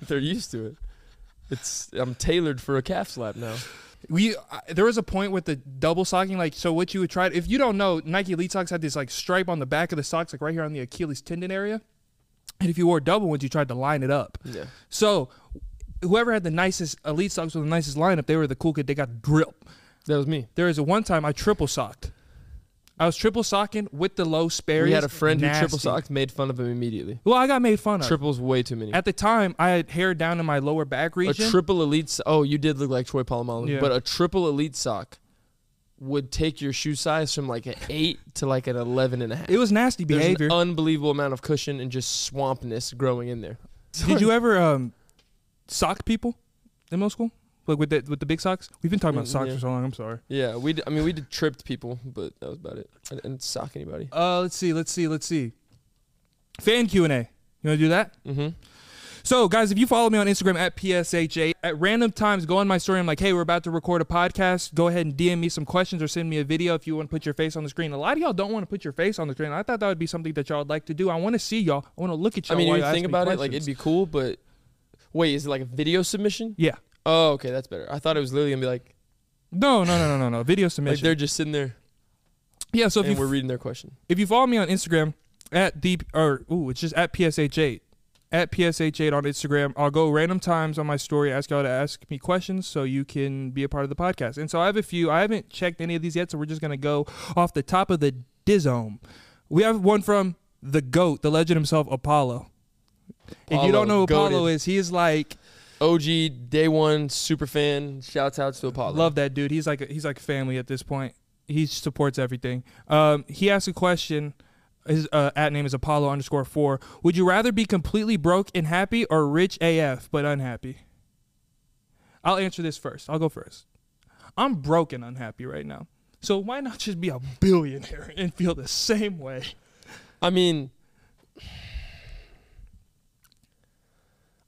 they're used to it. It's I'm tailored for a calf slap now. We I, there was a point with the double socking, like so. What you would try if you don't know, Nike Elite socks had this like stripe on the back of the socks, like right here on the Achilles tendon area. And if you wore double ones, you tried to line it up. Yeah. So whoever had the nicest Elite socks with the nicest lineup, they were the cool kid. They got drilled. That was me. There was a one time I triple socked. I was triple socking with the low Sperry's. We had a friend who triple socked, made fun of him immediately. Well, I got made fun of. Triples way too many. At the time, I had hair down in my lower back region. a triple elite. So- oh, you did look like Troy Polamalu, Yeah. but a triple elite sock would take your shoe size from like an eight to like an eleven and a half. it was nasty behavior. an unbelievable amount of cushion and just swampness growing in there. Did you ever um, sock people in middle school? Like with the with the big socks? We've been talking about Mm, socks yeah. for so long. I'm sorry. Yeah, we. d- I mean, we did tripped people, but that was about it. I didn't sock anybody. Uh, let's see, let's see, let's see. Fan Q and A. You want to do that? Mm-hmm. So, guys, if you follow me on Instagram at psh8, at random times go on my story. I'm like, hey, we're about to record a podcast. Go ahead and DM me some questions or send me a video if you want to put your face on the screen. A lot of y'all don't want to put your face on the screen. I thought that would be something that y'all would like to do. I want to see y'all. I want to look at y'all. I mean, you think me about it, like it'd be cool, but wait, is it like a video submission? Yeah. Oh, okay, that's better. I thought it was literally gonna be like, No, no, no, no, no, no. Video like submission. they're just sitting there yeah. So if and you we're reading their question. if you follow me on Instagram at deep or ooh, it's just at psh8 at psh8 on Instagram. I'll go random times on my story, ask y'all to ask me questions so you can be a part of the podcast. And so I have a few. I haven't checked any of these yet, so we're just gonna go off the top of the dizome. We have one from the goat, the legend himself, Apollo. if you don't know who Apollo, Apollo goated. is, he is like OG day one super fan. Shouts outs to Apollo. Love that dude. He's like a, he's like family at this point. He supports everything. Um, he asked a question. His uh, at name is Apollo underscore four. Would you rather be completely broke and happy or rich AF but unhappy? I'll answer this first. I'll go first. I'm broke and unhappy right now. So why not just be a billionaire and feel the same way? I mean,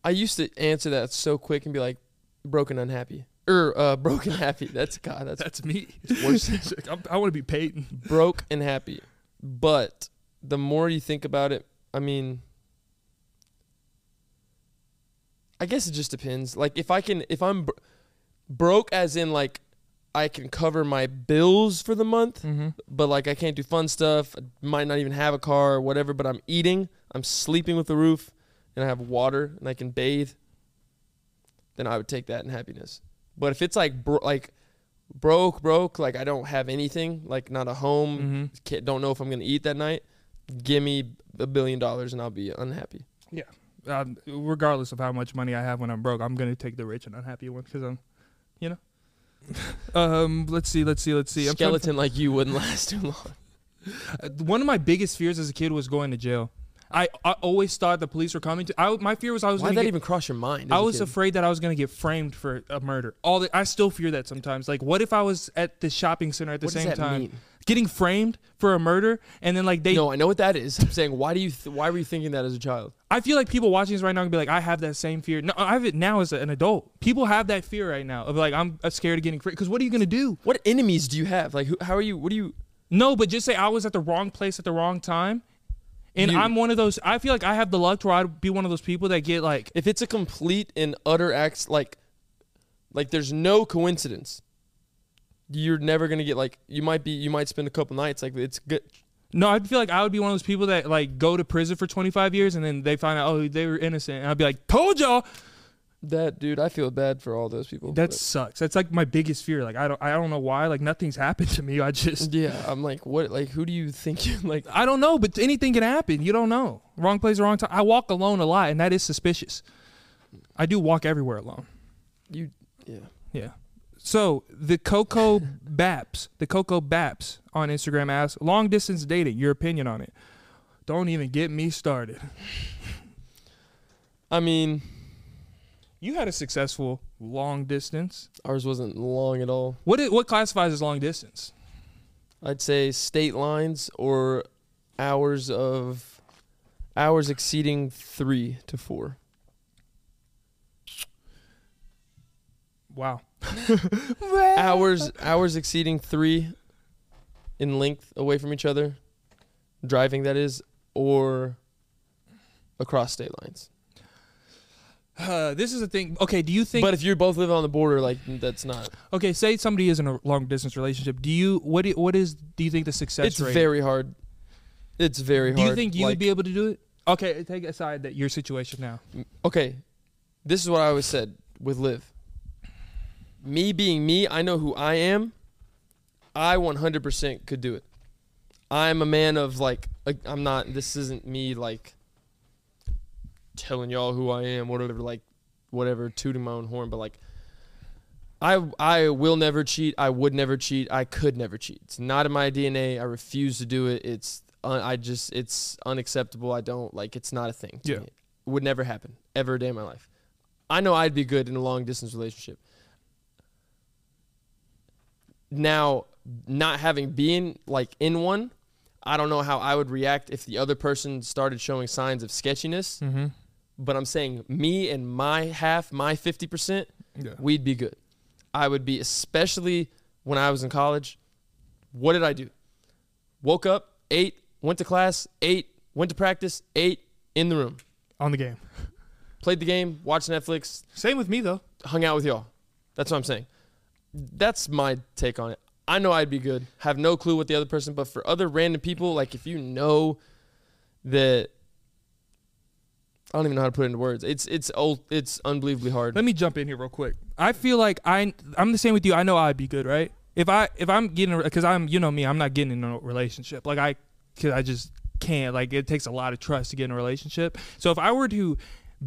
I used to answer that so quick and be like, broken unhappy. Or uh, broken happy. That's God. That's That's me. worse. I'm- I want to be Peyton. broke and happy. But the more you think about it, I mean, I guess it just depends. Like if I can, if I'm br- broke, as in like I can cover my bills for the month, Mm-hmm. but like I can't do fun stuff. I might not even have a car or whatever, but I'm eating, I'm sleeping with the roof, and I have water and I can bathe. Then I would take that in happiness. But if it's like bro- like broke, broke, like I don't have anything, like not a home, Mm-hmm. don't know if I'm gonna eat that night, give me a billion dollars and I'll be unhappy. Um, regardless of how much money I have when I'm broke, I'm gonna take the rich and unhappy one because I'm, you know. um, let's see, let's see, let's see. I'm trying Skeleton like you wouldn't last too long. Uh, one of my biggest fears as a kid was going to jail. I, I always thought the police were coming to. I, my fear was I was Why did that get. even cross your mind? I was kid? afraid that I was going to get framed for a murder. All the, I still fear that sometimes. Like, what if I was at the shopping center at the What same does that time, mean? getting framed for a murder, and then like they. no, I know what that is. I'm saying, why do you? Th- why were you thinking that as a child? I feel like people watching this right now can be like, I have that same fear. No, I have it now as an adult. People have that fear right now of like, I'm uh, scared of getting framed. Because what are you going to do? What enemies do you have? Like, who, how are you? What do you? No, but just say I was at the wrong place at the wrong time. And You- I'm one of those. I feel like I have the luck to where I'd be one of those people that get like If it's a complete and utter act, like, like there's no coincidence. You're never gonna get like you might be. You might spend a couple nights like it's good. No, I feel like I would be one of those people that like go to prison for 25 years and then they find out oh they were innocent and I'd be like told y'all That dude, I feel bad for all those people. that sucks. That's like my biggest fear. Like I don't I don't know why like nothing's happened to me. I just yeah, I'm like, what? Like, who do you think you like? I don't know, but anything can happen. You don't know. Wrong place, wrong time. I walk alone a lot and that is suspicious. I do walk everywhere alone. You, yeah. Yeah. So the Coco Baps, the Coco Baps on Instagram asks long distance dating. Your opinion on it? Don't even get me started. I mean, You had a successful long distance. ours wasn't long at all. What what classifies as long distance? I'd say state lines or hours of hours exceeding three to four. Wow. hours hours exceeding three in length away from each other, driving that is, or across state lines. Uh, this is a thing. Okay, do you think? but if you're both live on the border, like that's not. okay, say somebody is in a long distance relationship. Do you what? Do, what is? Do you think the success it's rate? very hard. It's very hard. do you think you like, would be able to do it? Okay, take aside that your situation now. okay, this is what I always said with Liv. Me being me, I know who I am. I 100% could do it. I'm a man of like, like I'm not. This isn't me like telling y'all who I am, whatever. Like, whatever, tooting my own horn. But like, I I will never cheat. I would never cheat. I could never cheat. It's not in my DNA. I refuse to do it. It's un, I just it's unacceptable. I don't like. It's not a thing. To Yeah. me. would never happen ever a day in my life. I know I'd be good in a long distance relationship. Now, not having been like in one, I don't know how I would react if the other person started showing signs of sketchiness. Mm-hmm. But I'm saying me and my half, my 50%, Yeah. we'd be good. I would be, especially when I was in college. What did I do? Woke up, ate, went to class, ate, went to practice, ate, in the room. On the game. Played the game, watched Netflix, Same with me though. hung out with y'all. That's what I'm saying. That's my take on it. I know I'd be good. Have no clue what the other person, but for other random people, like if you know that I don't even know how to put it into words. It's it's old. It's unbelievably hard. Let me jump in here real quick. I feel like I I'm the same with you. I know I'd be good, right? If I if I'm getting because I'm you know me, I'm not getting in a relationship. Like I cause I just can't. Like it takes a lot of trust to get in a relationship. So if I were to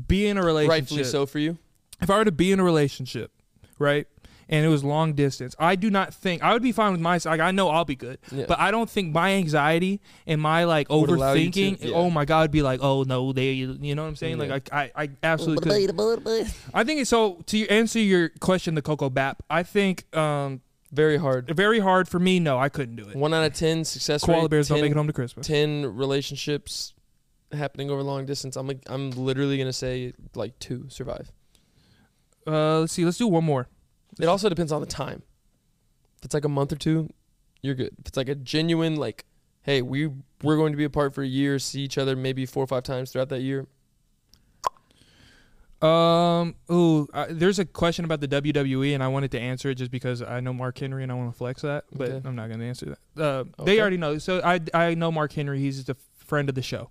be in a relationship, Rightfully so for you. if I were to be in a relationship, right? And it was long distance. I do not think I would be fine with my like I know I'll be good. Yeah. But I don't think my anxiety and my like Would allow you to, overthinking, yeah. oh my god, would be like, oh no, they, you know what I'm saying? Yeah. Like I, I, I absolutely could. I think it's so. To answer your question, the Coco Bap, I think um, Very hard. very hard for me. No, I couldn't do it. One out of ten success Koala rate. bears 10, don't make it home to Christmas. Ten relationships happening over long distance. I'm like, I'm literally gonna say like two survive. Uh, let's see. Let's do one more. It also depends on the time. If it's like a month or two, you're good. If it's like a genuine like, hey, we we're going to be apart for a year, see each other maybe four or five times throughout that year. Um. Ooh. Uh, there's a question about the WWE, and I wanted to answer it just because I know Mark Henry and I want to flex that, but Okay. I'm not going to answer that. Uh, Okay. They already know. So I I know Mark Henry. He's just a friend of the show,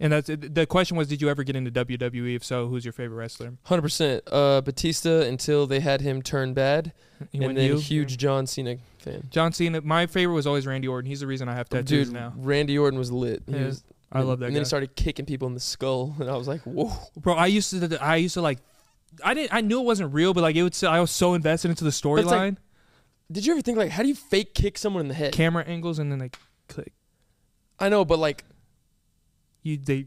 and that's the question was, did you ever get into WWE? If so, who's your favorite wrestler? Hundred percent. Uh, Batista until they had him turn bad, He and then you? huge John Cena fan. John Cena. My favorite was always Randy Orton. He's the reason I have tattoos Dude, now. Randy Orton was lit. He Yeah, was, I love that And guy. then he started kicking people in the skull, and I was like, whoa. Bro, I used to. I used to like. I didn't. I knew it wasn't real, but like it would. I was so invested into the it's like- storyline, Did you ever think like, how do you fake kick someone in the head? camera angles, and then like click. I know, but like, You they.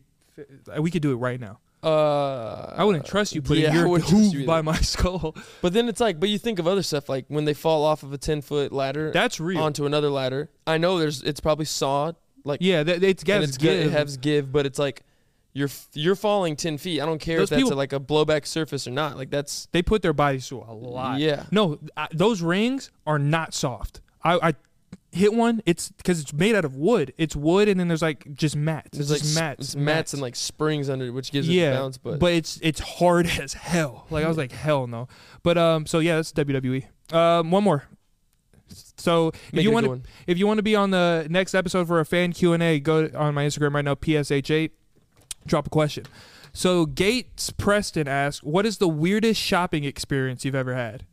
We could do it right now. uh, I wouldn't trust you putting yeah, your hoof you by my skull. But then it's like, but you think of other stuff like when they fall off of a ten foot ladder That's real. onto another ladder. I know there's it's probably sawed like yeah, that, it's gas. it's good. It has give, but it's like you're you're falling ten feet. I don't care Those if that's people- a, like a blowback surface or not. Like that's They put their bodies through a lot. yeah. No, I, those rings are not soft. I, I hit one. It's because it's made out of wood. It's wood, and then there's like just mats. There's It's like mats, it's mats and like springs under it, which gives it yeah, the bounce. But, but it's it's hard as hell. Like I was like hell no. But um, so yeah, that's WWE. Um, one more. So if make you want to if you want to be on the next episode for a fan Q and A, go on my Instagram right now, psh8. Drop a question. So Gates Preston asks, "What is the weirdest shopping experience you've ever had?"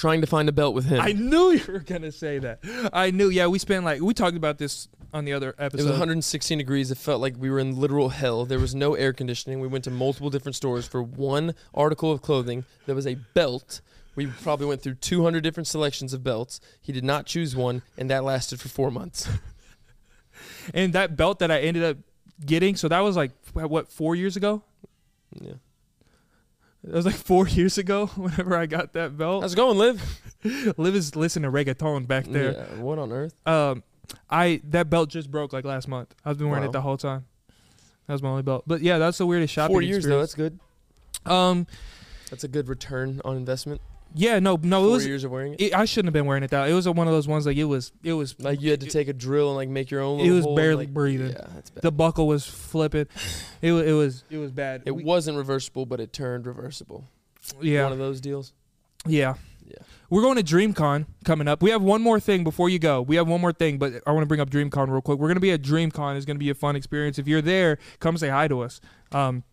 Trying to find a belt with him. I knew you were gonna say that. I knew. Yeah, we spent like we talked about this on the other episode. it was 116 degrees. It felt like we were in literal hell. There was no air conditioning. We went to multiple different stores for one article of clothing. There was a belt. We probably went through 200 different selections of belts. He did not choose one, and that lasted for four months. and that belt that I ended up getting. So that was like what four years ago. Yeah. That was like four years ago. Whenever I got that belt, How's it going, Liv? Liv is listening to reggaeton back there. Yeah, what on earth? Um, I that belt just broke like last month. I've been wearing Wow. it the whole time. That was my only belt. But yeah, that's the weirdest shopping. Four years though. experience. That's good. Um, That's a good return on investment. Yeah, no, no, it was. years of wearing it. It, I shouldn't have been wearing it. though. it was one of those ones like it was. It was. Like you had to take a drill and like make your own. It was barely like- breathing. Yeah, that's bad. The buckle was flipping. It was. It was. It was bad. it We- wasn't reversible, but it turned reversible. yeah. One of those deals. Yeah. Yeah. We're going to DreamCon coming up. We have one more thing before you go. We have one more thing, but I want to bring up DreamCon real quick. We're going to be at DreamCon. It's going to be a fun experience. If you're there, come say hi to us. Um,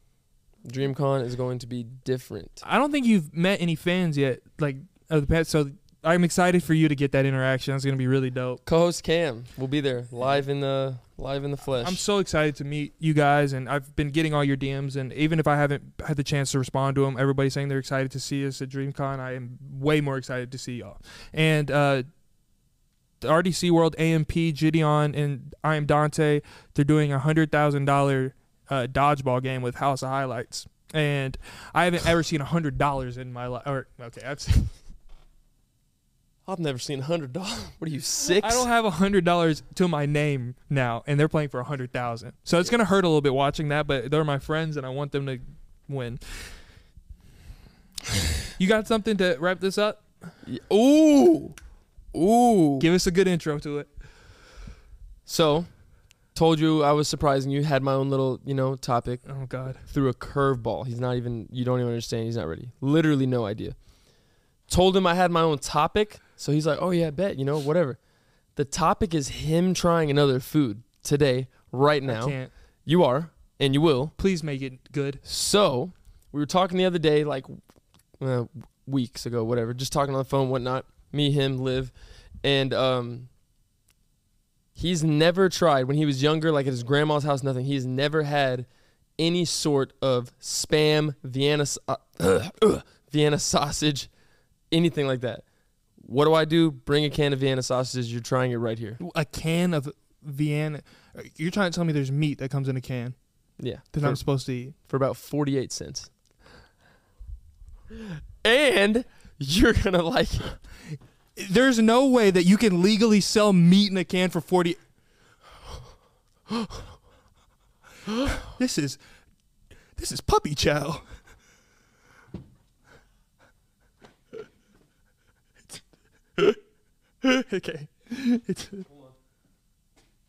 DreamCon is going to be different. I don't think you've met any fans yet, like of the past. So I'm excited for you to get that interaction. It's going to be really dope. Co-host Cam will be there live in the live in the flesh. I'm so excited to meet you guys, and I've been getting all your DMs. And even if I haven't had the chance to respond to them, everybody's saying they're excited to see us at DreamCon. I am way more excited to see y'all. And uh, the RDC World, AMP, Gideon, and I am Dante. They're doing a hundred thousand dollar uh, dodgeball game with House of Highlights. And I haven't ever seen a hundred dollars in my life. Or okay, I've seen, I've never seen a hundred dollars. What are you six? I don't have a hundred dollars to my name now, and they're playing for a hundred thousand. So it's gonna hurt a little bit watching that, but they're my friends, and I want them to win. You got something to wrap this up? Y- Ooh, ooh. Give us a good intro to it. So, told you I was surprising you. Had my own little, you know, topic. Oh God. Threw a curveball. He's not even. You don't even understand. He's not ready. Literally no idea. Told him I had my own topic. So he's like, "Oh yeah, bet. You know, whatever." The topic is him trying another food today, right now. can't. You are, and you will. Please make it good. So we were talking the other day, like uh, weeks ago, whatever, just talking on the phone, whatnot. Me, him, Liv, and um, he's never tried when he was younger, like at his grandma's house, nothing. He's never had any sort of spam Vienna uh, ugh, Vienna sausage, anything like that. What do I do? Bring a can of Vienna sausages. You're trying it right here. A can of Vienna. You're trying to tell me there's meat that comes in a can Yeah, that for, I'm supposed to eat. for about 48 cents. And you're gonna like it. There's no way that you can legally sell meat in a can for 40 This is this is puppy chow. okay. It's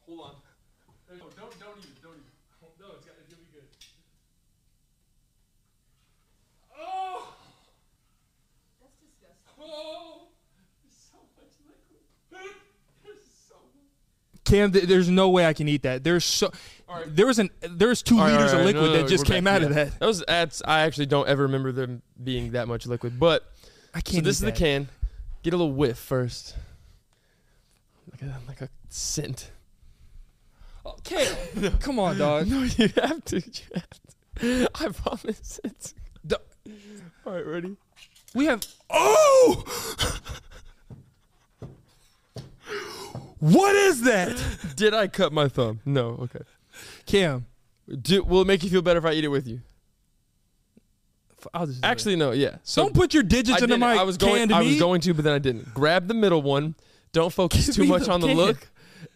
Hold on. No, don't don't eat it. Don't eat it. No, it's, got, it's gonna be good. Cam, th- there's no way I can eat that. There's so there was an there's two All right, liters all of liquid no, no, that just came back, out of that. That was that's. I actually don't ever remember them being that much liquid. But I can't. this eat is the can. Get a little whiff first. Like a like a scent. Oh, Cam, come on, dog. No, you have to. You have to. I promise. It's. D- All right, ready? We have. Oh! what is that, Did I cut my thumb? No. Okay. Cam? Do, will it make you feel better if I eat it with you? I'll just do. Actually, no. Yeah. So don't put your I, digits into didn't. my I was going. to I was going to, but then I didn't. Grab the middle one. Don't focus Give too me much the on the can. look.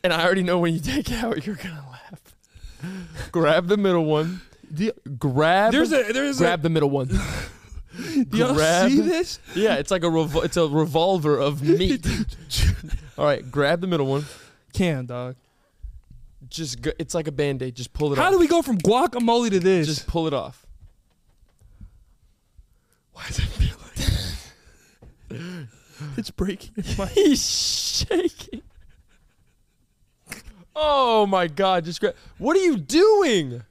And I already know when you take it out, you're gonna laugh. grab the middle one. Grab. There's a there's grab the middle one. a. Do y'all grab- see this? Yeah, it's like a revol- it's a revolver of meat. All right, grab the middle one. Cam, dog. Just go, it's like a band-aid. Just pull it off. How off. do we go from guacamole to this? Just pull it off. Why does it feel like it's breaking? my- He's shaking. Oh my god, just grab What are you doing?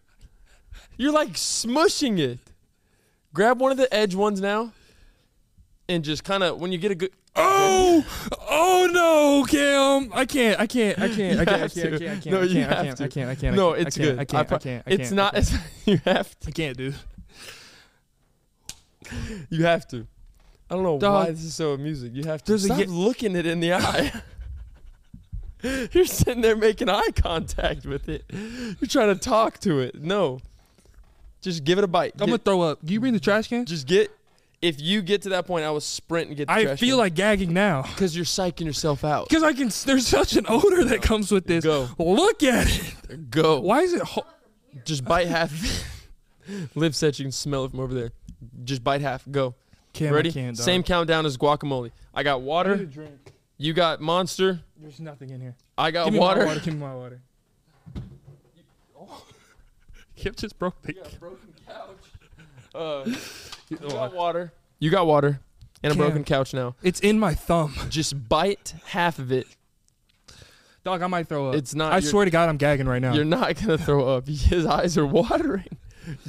You're like smushing it. Grab one of the edge ones now. And just kind of when you get a good Oh, oh no, Cam! I can't, I can't, I can't, I can't, I can't, I can't, I can't, No, I you can't, I have can't, to. I can't, I can't. No, it's good. I can't, I can't, it's not I can't, it's, you have to. I can't, dude. You have to. I don't know Dog. why this is so amusing. You have to There's stop ye- looking it in the eye. You're sitting there making eye contact with it. You're trying to talk to it. No. Just give it a bite. I'm gonna throw up. Can you bring the trash can? just get if you get to that point, I will sprint and get the I feel like gagging now because you're psyching yourself out. because I can. There's such an odor that comes with this. Go. Look at it. Go. Why is it? Ho- Just bite half. Liv said you can smell it from over there. Just bite half. Go. Cam, I Ready? can't. Same countdown as guacamole. I got I need a water. drink. You got monster. There's nothing in here. I got Give me water. my water. Give me my water. Kip just broke the. broken couch. Uh, you Oh, got water. You got water and a Cam. broken couch now. It's in my thumb. Just bite half of it. Dog, I might throw up. It's not. I swear to God, I'm gagging right now. You're not gonna throw up. His eyes are watering.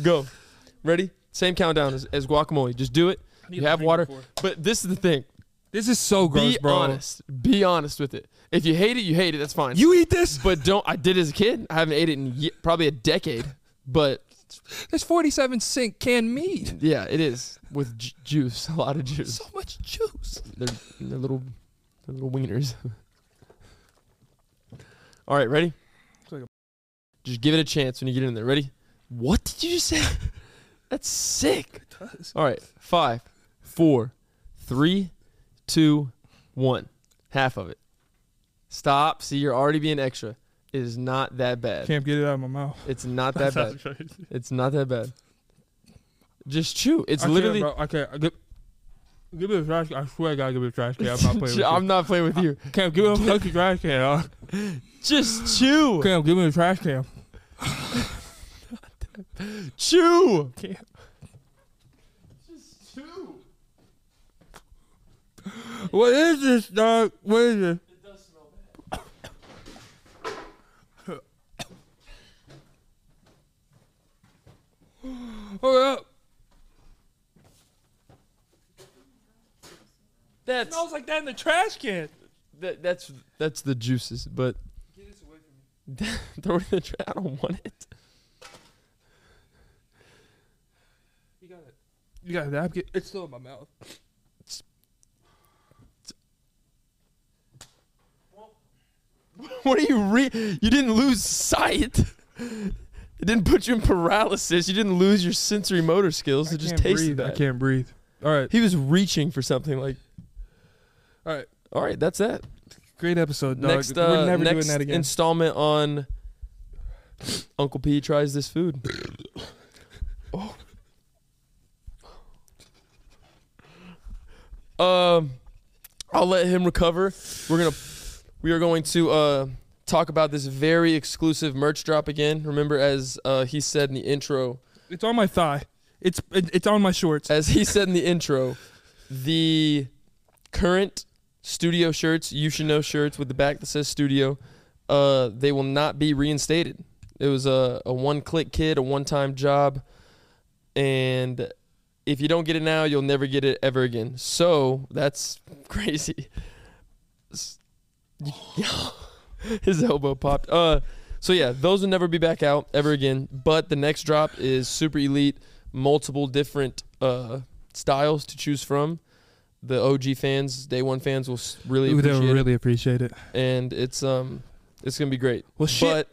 Go. Ready? Same countdown as, as guacamole. Just do it. You have water. before. But this is the thing. This is so gross, Be bro. honest. Be honest with it. If you hate it, you hate it. That's fine. You eat this? but don't. I did as a kid. I haven't ate it in ye- probably a decade. But There's 47 cent canned meat. yeah, it is with ju- juice. A lot of juice. So much juice. They're, they're little, they're little wieners. All right, ready? It's like a- Just give it a chance when you get in there. Ready? What did you just say? That's sick. All right, five, four, three, two, one. Half of it. Stop. See, you're already being extra. Is not that bad. Can't get it out of my mouth. It's not that bad. crazy. It's not that bad. Just chew. It's I can't, literally. bro. I can't. I give, give me the trash can. I swear I gotta give me the trash can. I'm not playing with you. I'm you. not playing with you. Cam, give me the fucking trash can. dog. Just chew. Cam, give me the trash can. Chew. Cam. Just chew. What is this, dog? What is this? It does smell bad. Hold up. That smells like that in the trash can. that, that's that's the juices, but Get this away from me. throw it in the trash. I don't want it. You got it. You got a napkin. It's still in my mouth. What are you re? You didn't lose sight. It didn't put you in paralysis. You didn't lose your sensory motor skills. It just tasted breathe. I bad. can't breathe. All right. He was reaching for something like. All right. All right, that's that. Great episode, dog. Next, uh, We're never next doing that again. installment on Uncle P tries this food. oh. Um, I'll let him recover. We're gonna, we are going to uh talk about this very exclusive merch drop again. Remember, as uh, he said in the intro, it's on my thigh. It's it, it's on my shorts. as he said in the intro, the current studio shirts, you should know shirts with the back that says studio, uh, they will not be reinstated. It was a, a one click kid, a one time job. And if you don't get it now, you'll never get it ever again. So that's crazy. His elbow popped. Uh, so yeah, those will never be back out ever again. But the next drop is super elite, multiple different uh, styles to choose from. The OG fans, day one fans will really Ooh, appreciate they'll it really appreciate it. and it's um it's gonna be great. Well, shit. But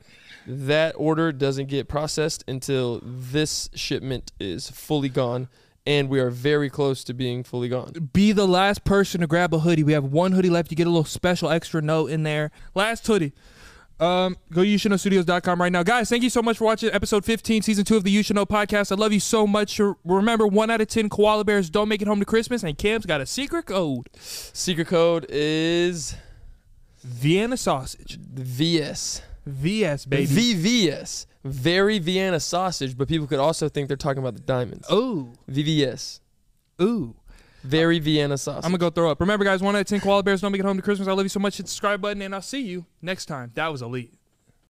that order doesn't get processed until this shipment is fully gone, and we are very close to being fully gone. Be the last person to grab a hoodie. We have one hoodie left. You get a little special extra note in there. Last hoodie. Um, go to YouShouldKnowStudios.com right now. Guys, thank you so much for watching episode 15, season 2 of the Know podcast. I love you so much. Remember, 1 out of 10 koala bears don't make it home to Christmas, and Cam's got a secret code. Secret code is Vienna sausage. VS. VS, baby. VVS. Very Vienna sausage, but people could also think they're talking about the diamonds. Ooh. VVS. Ooh. Very Vienna sausage. I'm gonna go throw up. Remember, guys, one out of ten koala bears don't make it home to Christmas. I love you so much. Hit the subscribe button, and I'll see you next time. That was elite.